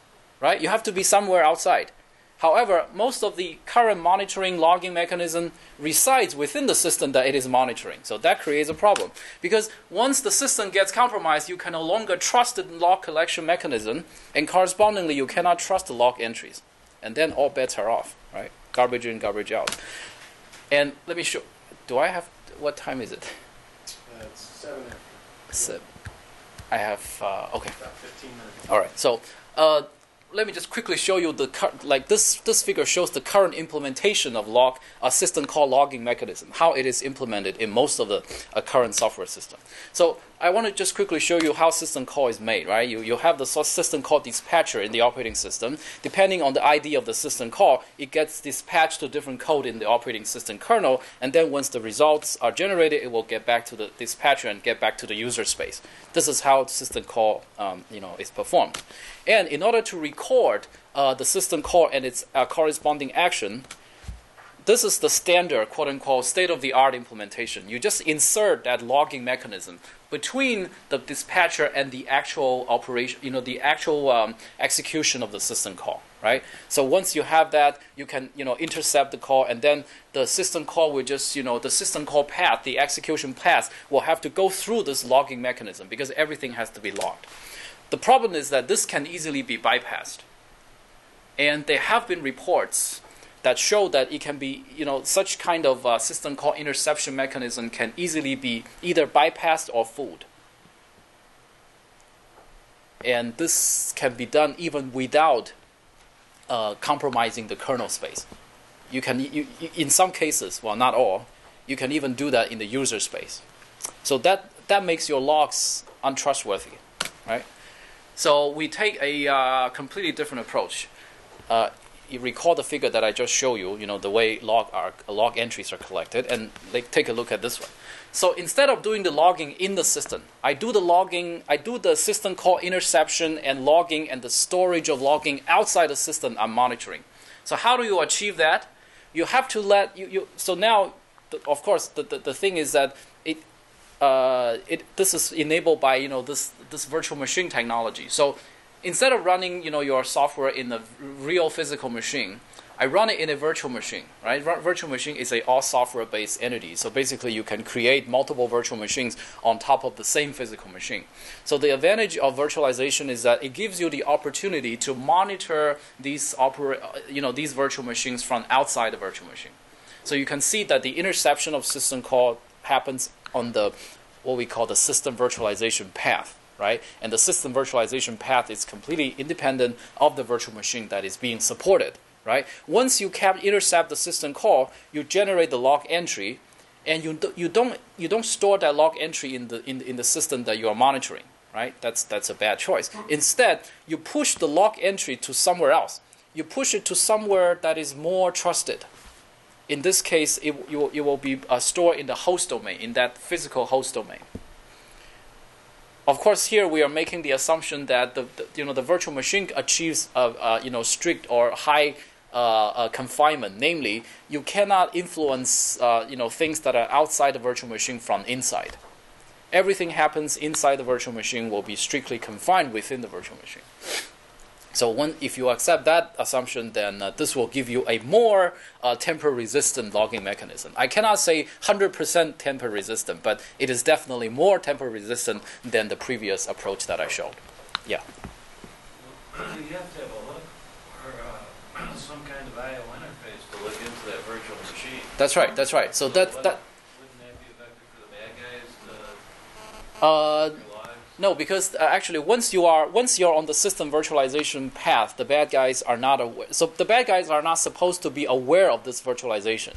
right? You have to be somewhere outside. However, most of the current monitoring logging mechanism resides within the system that it is monitoring. So that creates a problem. Because once the system gets compromised, you can no longer trust the log collection mechanism, and correspondingly, you cannot trust the log entries. And then all bets are off, right? Garbage in, garbage out. And let me show. Do I have. What time is it? Uh, it's seven, Seven. I have. Uh, okay. about fifteen minutes. All right. So. Uh, let me just quickly show you the cur- like this this figure shows the current implementation of log a system called logging mechanism how it is implemented in most of the uh, current software system. So I want to just quickly show you how system call is made, right? You, you have the system call dispatcher in the operating system. Depending on the ID of the system call, it gets dispatched to different code in the operating system kernel, and then once the results are generated, it will get back to the dispatcher and get back to the user space. This is how system call um, you know, is performed. And in order to record uh, the system call and its uh, corresponding action, this is the standard, quote unquote, state of the art implementation. You just insert that logging mechanism between the dispatcher and the actual operation, you know, the actual um, execution of the system call, right? So once you have that, you can, you know, intercept the call, and then the system call will just, you know, the system call path, the execution path, will have to go through this logging mechanism because everything has to be logged. The problem is that this can easily be bypassed, and there have been reports that show that it can be, you know, such kind of uh, system call interception mechanism can easily be either bypassed or fooled. And this can be done even without uh, compromising the kernel space. You can, you, in some cases, well, not all, You can even do that in the user space. So that that makes your logs untrustworthy, right? So we take a uh, completely different approach. Uh, you recall the figure that I just showed you, you know, the way log are, log entries are collected, and like, take a look at this one. So instead of doing the logging in the system, I do the logging, I do the system call interception and logging and the storage of logging outside the system I'm monitoring. So how do you achieve that? You have to let you, you so now, of course, the, the, the thing is that it, uh, it this is enabled by you know this this virtual machine technology. So instead of running you know your software in a real physical machine, I run it in a virtual machine. Right, virtual machine is a all software based entity. So basically, you can create multiple virtual machines on top of the same physical machine. So the advantage of virtualization is that it gives you the opportunity to monitor these opera, you know these virtual machines from outside the virtual machine. So you can see that the interception of system call happens on the what we call the system virtualization path right? And the system virtualization path is completely independent of the virtual machine that is being supported, right? Once you cap- intercept the system call, you generate the log entry, and you, do, you don't you don't store that log entry in the in, in the system that you are monitoring, right? That's that's a bad choice. Instead, you push the log entry to somewhere else. You push it to somewhere that is more trusted. In this case, it, it, it will be uh, stored in the host domain, in that physical host domain. Of course, here we are making the assumption that the, the you know the virtual machine achieves a, a you know strict or high uh, uh, confinement. Namely, you cannot influence uh, you know things that are outside the virtual machine from inside. Everything happens inside the virtual machine will be strictly confined within the virtual machine. So when, if you accept that assumption, then uh, this will give you a more uh, tamper-resistant logging mechanism. I cannot say 100% tamper-resistant, but it is definitely more tamper-resistant than the previous approach that I showed. Yeah. You have to have a look or uh, some kind of I/O interface to look into that virtual machine. That's right. That's right. So that Wouldn't- that Wouldn't that be effective for the bad guys to uh? No, because uh, actually, once you are once you're on the system virtualization path, the bad guys are not aware. So the bad guys are not supposed to be aware of this virtualization.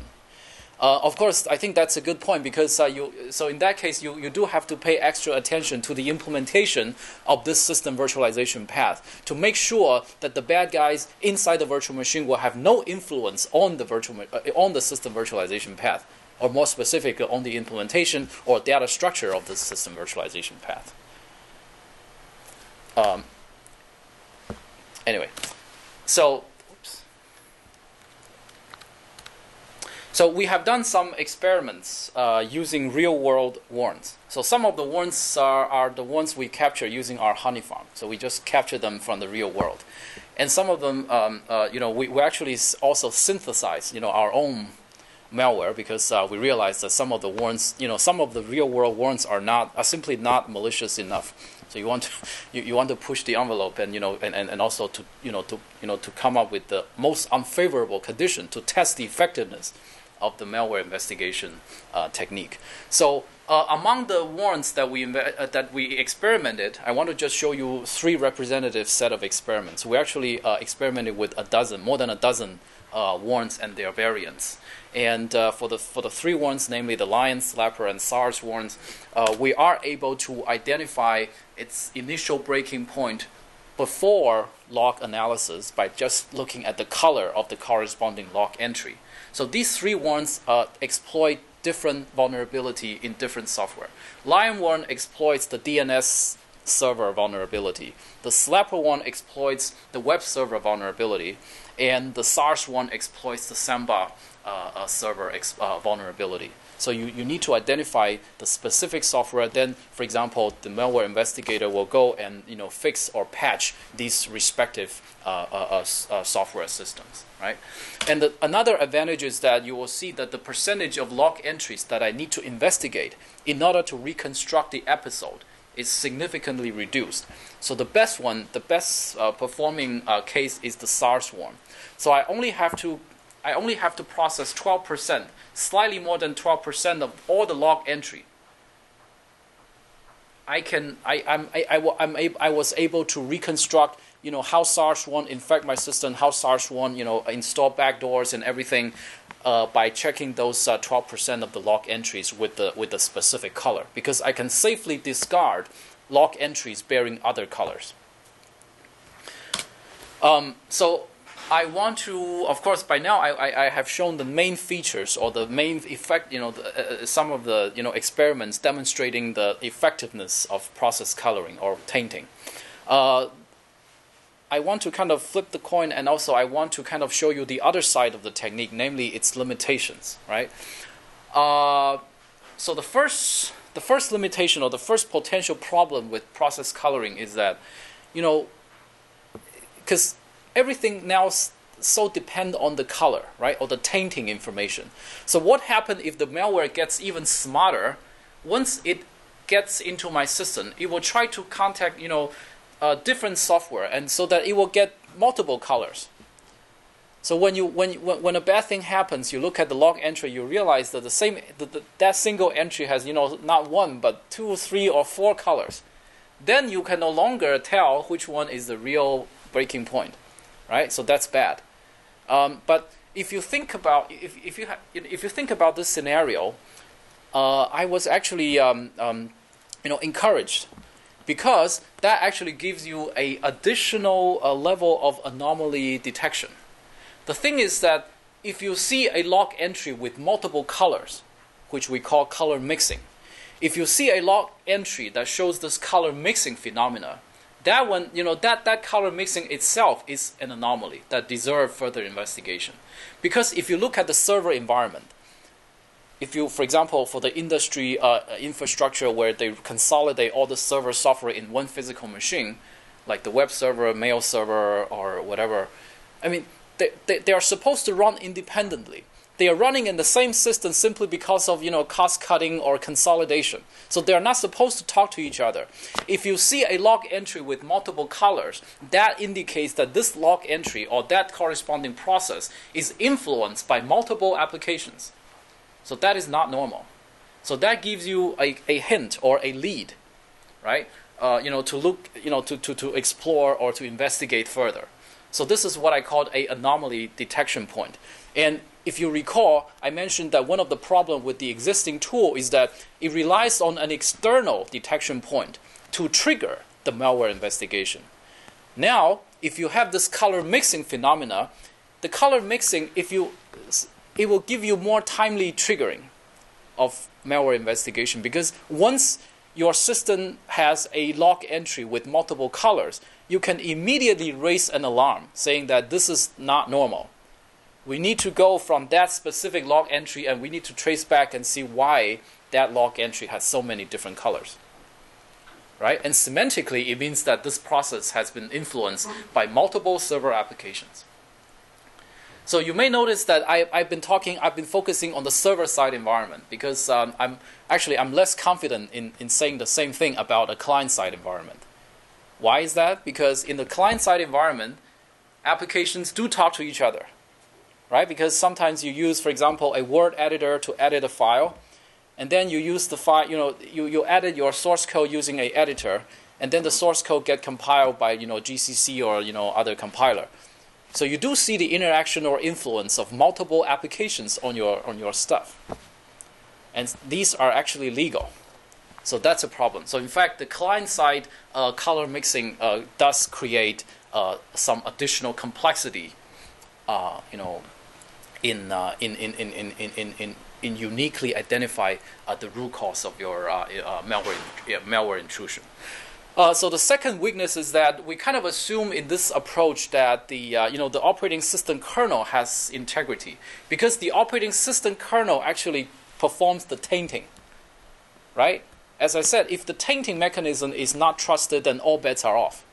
Uh, of course, I think that's a good point because uh, you. So in that case, you, you do have to pay extra attention to the implementation of this system virtualization path to make sure that the bad guys inside the virtual machine will have no influence on the virtual uh, on the system virtualization path, or more specifically, on the implementation or data structure of the system virtualization path. Um, anyway, so oops. so we have done some experiments uh, using real-world worms. So some of the worms are, are the ones we capture using our honey farm. So we just capture them from the real world, and some of them, um, uh, you know, we, we actually also synthesize, you know, our own malware because uh, we realized that some of the worms, you know, some of the real world worms are not are simply not malicious enough. So you want to you, you want to push the envelope and you know and, and, and also to you know to you know to come up with the most unfavorable condition to test the effectiveness of the malware investigation uh, technique. So uh, among the worms that we uh, that we experimented, I want to just show you three representative set of experiments. We actually uh, experimented with a dozen, more than a dozen uh, worms and their variants. And uh, for the for the three worms, namely the Lion, Slapper, and SARS worms, uh, we are able to identify its initial breaking point before log analysis by just looking at the color of the corresponding log entry. So these three worms uh, exploit different vulnerability in different software. Lion one exploits the DNS server vulnerability. The Slapper one exploits the web server vulnerability, and the SARS one exploits the Samba uh, server ex- uh, vulnerability. So you, you need to identify the specific software. Then, for example, the malware investigator will go and you know fix or patch these respective uh, uh, uh, uh, software systems, right? And the, another advantage is that you will see that the percentage of log entries that I need to investigate in order to reconstruct the episode is significantly reduced. So the best one, the best uh, performing case is the SARS one. So I only have to I only have to process 12%, slightly more than 12% of all the log entry. I can I I'm, I, I, I'm I was able to reconstruct you know how SARS-1 infect my system, how SARS-1 you know install backdoors and everything uh, by checking those uh, 12% of the log entries with the with the specific color because I can safely discard log entries bearing other colors. Um, so I want to, of course, by now I, I, I have shown the main features or the main effect, you know, the, uh, some of the you know experiments demonstrating the effectiveness of process coloring or tainting. Uh, I want to kind of flip the coin, and also I want to kind of show you the other side of the technique, namely its limitations, right? Uh, so the first, the first limitation or the first potential problem with process coloring is that, you know, because everything now so depend on the color, right, or the tainting information. So what happens if the malware gets even smarter? Once it gets into my system, it will try to contact, you know, uh, different software, and so that it will get multiple colors. So when you when, when a bad thing happens, you look at the log entry, you realize that the same that the, that single entry has you know not one but two, three, or four colors. Then you can no longer tell which one is the real breaking point, right? So that's bad. Um, but if you think about if, if you ha- if you think about this scenario, uh, I was actually um, um, you know encouraged because that actually gives you a additional uh, level of anomaly detection. The thing is that if you see a log entry with multiple colors, which we call color mixing, if you see a log entry that shows this color mixing phenomena, that one, you know, that, that color mixing itself is an anomaly that deserves further investigation. Because if you look at the server environment, if you, for example, for the industry uh, infrastructure where they consolidate all the server software in one physical machine, like the web server, mail server, or whatever, I mean, they, they, they are supposed to run independently. They are running in the same system simply because of you know cost cutting or consolidation. So they are not supposed to talk to each other. If you see a log entry with multiple colors, that indicates that this log entry or that corresponding process is influenced by multiple applications. So that is not normal. So that gives you a, a hint or a lead, right? Uh, you know, to look, you know, to, to, to explore or to investigate further. So this is what I called a anomaly detection point. And if you recall, I mentioned that one of the problem with the existing tool is that it relies on an external detection point to trigger the malware investigation. Now, if you have this color mixing phenomena, the color mixing, if you, it will give you more timely triggering of malware investigation because once your system has a log entry with multiple colors, you can immediately raise an alarm saying that this is not normal. We need to go from that specific log entry and we need to trace back and see why that log entry has so many different colors. Right? And semantically, it means that this process has been influenced by multiple server applications. So you may notice that I, I've been talking, I've been focusing on the server side environment because um, I'm actually I'm less confident in, in saying the same thing about a client side environment. Why is that? Because in the client side environment, applications do talk to each other, right? Because sometimes you use, for example, a Word editor to edit a file, and then you use the file, you know, you, you edit your source code using a editor, and then the source code get compiled by you know GCC or you know other compiler. So you do see the interaction or influence of multiple applications on your on your stuff, and these are actually legal. So that's a problem. So in fact, the client side uh, color mixing uh, does create uh, some additional complexity, uh, you know, in, uh, in, in, in, in, in, in, in uniquely identify uh, the root cause of your malware, yeah, malware intrusion. Uh, so the second weakness is that we kind of assume in this approach that the uh, you know the operating system kernel has integrity because the operating system kernel actually performs the tainting, right? As I said, if the tainting mechanism is not trusted, then all bets are off.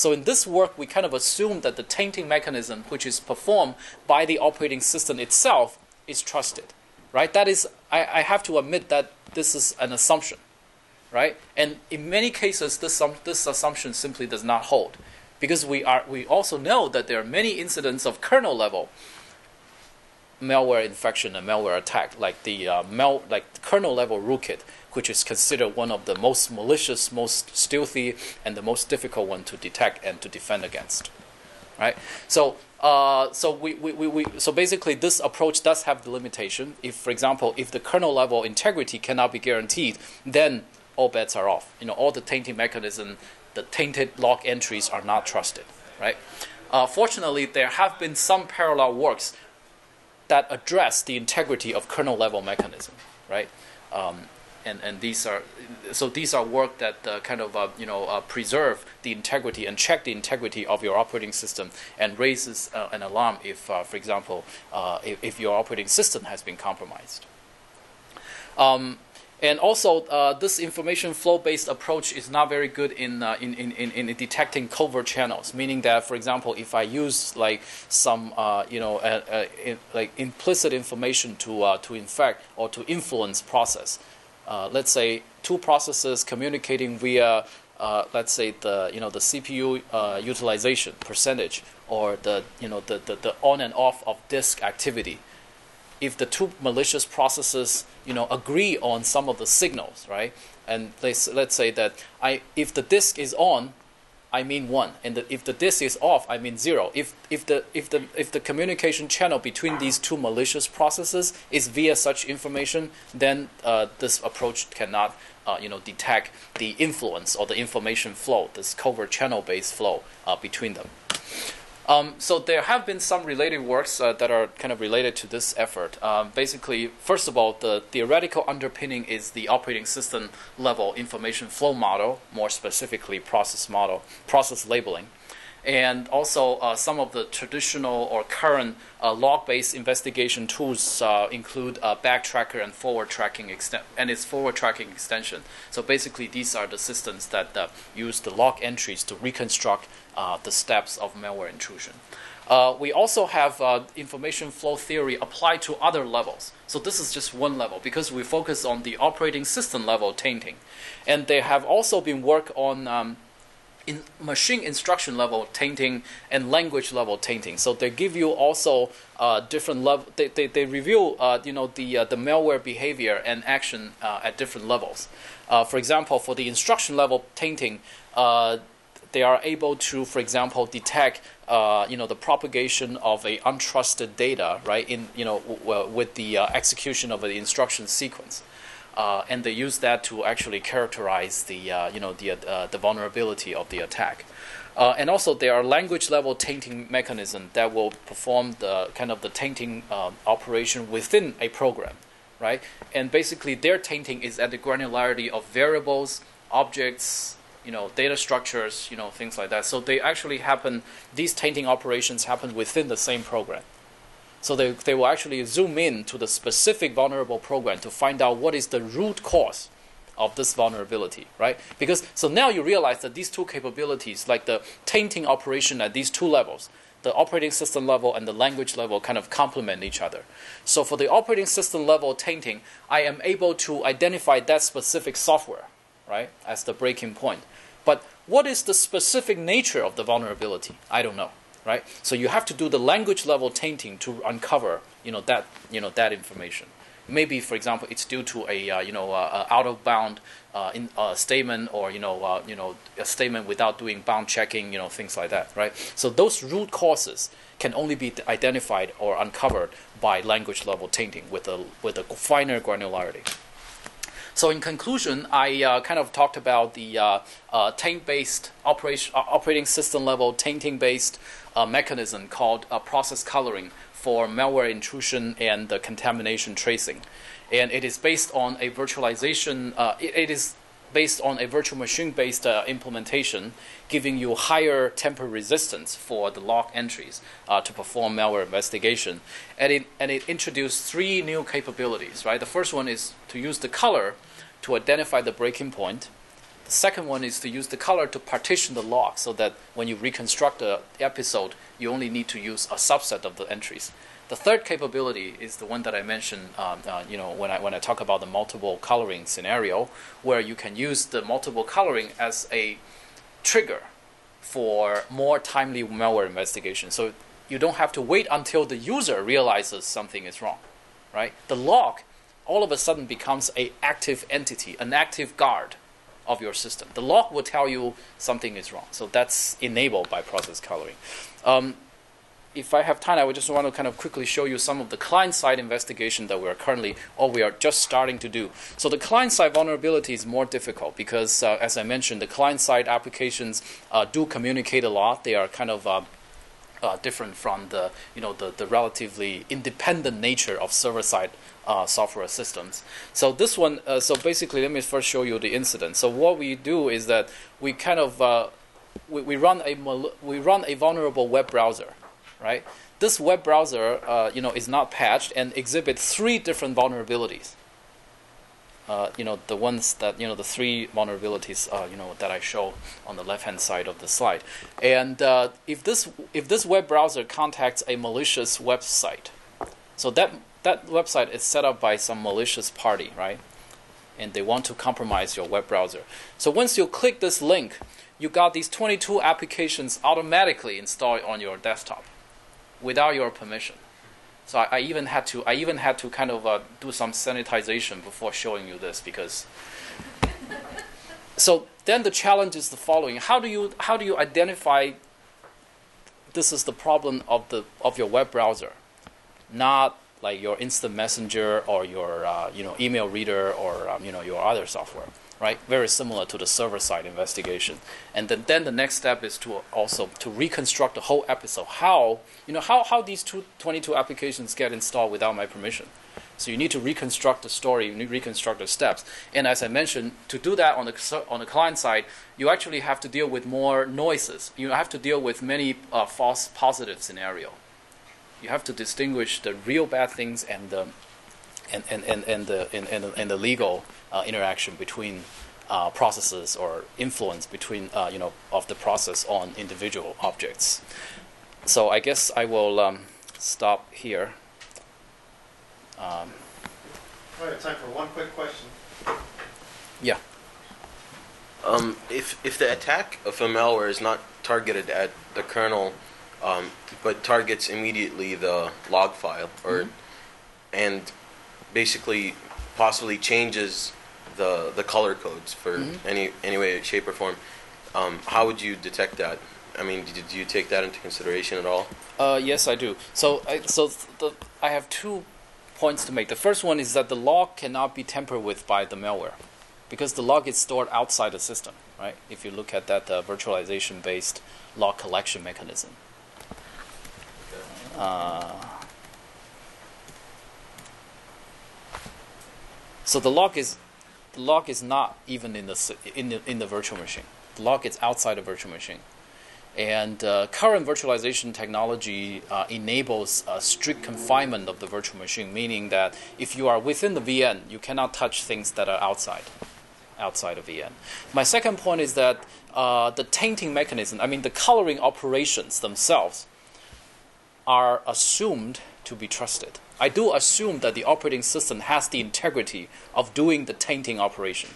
So in this work, we kind of assume that the tainting mechanism, which is performed by the operating system itself, is trusted, right? That is, I, I have to admit that this is an assumption right? And in many cases, this, this assumption simply does not hold, because we are we also know that there are many incidents of kernel level malware infection and malware attack, like the uh, mal- like kernel level rootkit, which is considered one of the most malicious, most stealthy, and the most difficult one to detect and to defend against. Right. So uh, so we, we, we, we so basically this approach does have the limitation. If, for example, if the kernel level integrity cannot be guaranteed, then all bets are off. You know, all the tainting mechanism, the tainted log entries are not trusted. Right. Uh, fortunately, there have been some parallel works that address the integrity of kernel level mechanism, right? Um, and, and these are so these are work that uh, kind of uh, you know uh, preserve the integrity and check the integrity of your operating system and raises uh, an alarm if, uh, for example, uh, if, if, your operating system has been compromised. Um, and also, this information flow based approach is not very good in, in, in, in, in, detecting covert channels, meaning that, for example, if I use like some you know, like implicit information to, to infect or to influence process, uh, let's say two processes communicating via uh, let's say the you know the CPU uh, utilization percentage or the you know the, the, the on and off of disk activity if the two malicious processes, you know, agree on some of the signals, right? And let's let's say that I if the disk is on, I mean one, and the, if the disk is off, I mean zero. If if the if the if the communication channel between these two malicious processes is via such information, then uh, this approach cannot uh, you know detect the influence or the information flow, this covert channel based flow uh, between them. Um, so there have been some related works uh, that are kind of related to this effort. Um, basically, first of all, the theoretical underpinning is the operating system level information flow model, more specifically process model, process labeling and also uh, some of the traditional or current uh, log-based investigation tools uh, include backtracker and forward tracking exten- and its forward tracking extension. So basically, these are the systems that uh, use the log entries to reconstruct uh, the steps of malware intrusion. Uh, we also have information flow theory applied to other levels. So this is just one level because we focus on the operating system level tainting, and there have also been work on um, in machine instruction level tainting and language level tainting. So they give you also uh, different level. They, they, they review uh, you know the uh, the malware behavior and action uh, at different levels. Uh, for example, for the instruction level tainting, uh, they are able to, for example, detect you know the propagation of a untrusted data right in you know w- with the execution of the instruction sequence uh, and they use that to actually characterize the uh, you know the uh, the vulnerability of the attack. Uh, and also, there are language level tainting mechanisms that will perform the kind of the tainting um, operation within a program, right? And basically, their tainting is at the granularity of variables, objects, you know, data structures, you know, things like that. So they actually happen. These tainting operations happen within the same program. So they, they will actually zoom in to the specific vulnerable program to find out what is the root cause of this vulnerability, right? Because so now you realize that these two capabilities, like the tainting operation at these two levels, the operating system level and the language level kind of complement each other. So for the operating system level tainting, I am able to identify that specific software, right, as the breaking point. But what is the specific nature of the vulnerability? I don't know right? So you have to do the language level tainting to uncover, you know, that you know that information. Maybe, for example, it's due to a uh, you know uh, out of bound uh, in, uh, statement, or you know uh, you know a statement without doing bound checking, you know things like that, right? So those root causes can only be identified or uncovered by language level tainting with a with a finer granularity. So in conclusion, I uh, kind of talked about the uh, uh, taint-based operation, uh, operating system level tainting-based uh, mechanism called uh, process coloring for malware intrusion and contamination tracing, and it is based on a virtualization. It, it is based on a virtual machine based uh, implementation, giving you higher tamper resistance for the log entries uh, to perform malware investigation. And it, and it introduced three new capabilities, right? The first one is to use the color to identify the breaking point. The second one is to use the color to partition the log so that when you reconstruct the episode, you only need to use a subset of the entries. The third capability is the one that I mentioned, um, uh, you know, when I when I talk about the multiple coloring scenario, where you can use the multiple coloring as a trigger for more timely malware investigation. So you don't have to wait until the user realizes something is wrong, right? The log all of a sudden becomes a active entity, an active guard of your system. The log will tell you something is wrong. So that's enabled by process coloring. Um, if I have time, I would just want to kind of quickly show you some of the client-side investigation that we are currently, or we are just starting to do. So the client-side vulnerability is more difficult because, uh, as I mentioned, the client-side applications uh, do communicate a lot. They are kind of uh, uh, different from the, you know, the, the relatively independent nature of server-side uh, software systems. So this one, uh, so basically, let me first show you the incident. So what we do is that we kind of uh, we, we run a we run a vulnerable web browser, right? This web browser, uh, you know, is not patched and exhibits three different vulnerabilities. Uh, you know, the ones that you know, the three vulnerabilities, uh, you know, that I show on the left-hand side of the slide. And uh, if this if this web browser contacts a malicious website, so that that website is set up by some malicious party, right? And they want to compromise your web browser. So once you click this link, you got these 22 applications automatically installed on your desktop without your permission. So I, I even had to I even had to kind of uh, do some sanitization before showing you this because. so then the challenge is the following: How do you how do you identify this is the problem of the of your web browser, not like your instant messenger or your uh, you know email reader or um, you know your other software right? Very similar to the server side investigation. And then, then the next step is to also to reconstruct the whole episode. How you know how, how these two, 22 applications get installed without my permission. So you need to reconstruct the story you need to reconstruct the steps. And as i mentioned to do that on the on the client side you actually have to deal with more noises. You have to deal with many uh, false positive scenario. You have to distinguish the real bad things and the and, and, and, and the and, and, and the legal interaction between uh, processes or influence between uh, you know of the process on individual objects. So I guess I will um, stop here. Um, I have time for one quick question. yeah. Um, if if the attack of a malware is not targeted at the kernel, um, but targets immediately the log file, or and basically possibly changes the the color codes for any any way, shape, or form, um, how would you detect that? I mean, did you take that into consideration at all? Uh, yes, I do. So, I, so the, I have two points to make. The first one is that the log cannot be tampered with by the malware, because the log is stored outside the system. Right? If you look at that uh, virtualization-based log collection mechanism. Uh, so the log is the log is not even in the in the in the virtual machine. The log is outside the virtual machine. And uh, current virtualization technology uh, enables strict confinement of the virtual machine, meaning that if you are within the VM, you cannot touch things that are outside, outside of VM. My second point is that uh, the tainting mechanism, I mean the coloring operations themselves, are assumed to be trusted. I do assume that the operating system has the integrity of doing the tainting operation,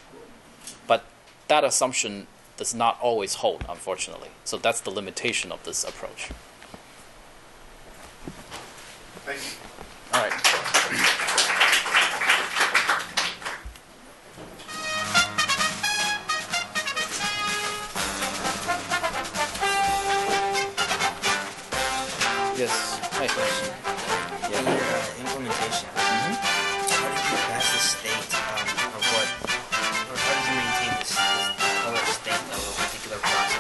but that assumption does not always hold, unfortunately. So that's the limitation of this approach. Thank you. All right. Yes. Hi. The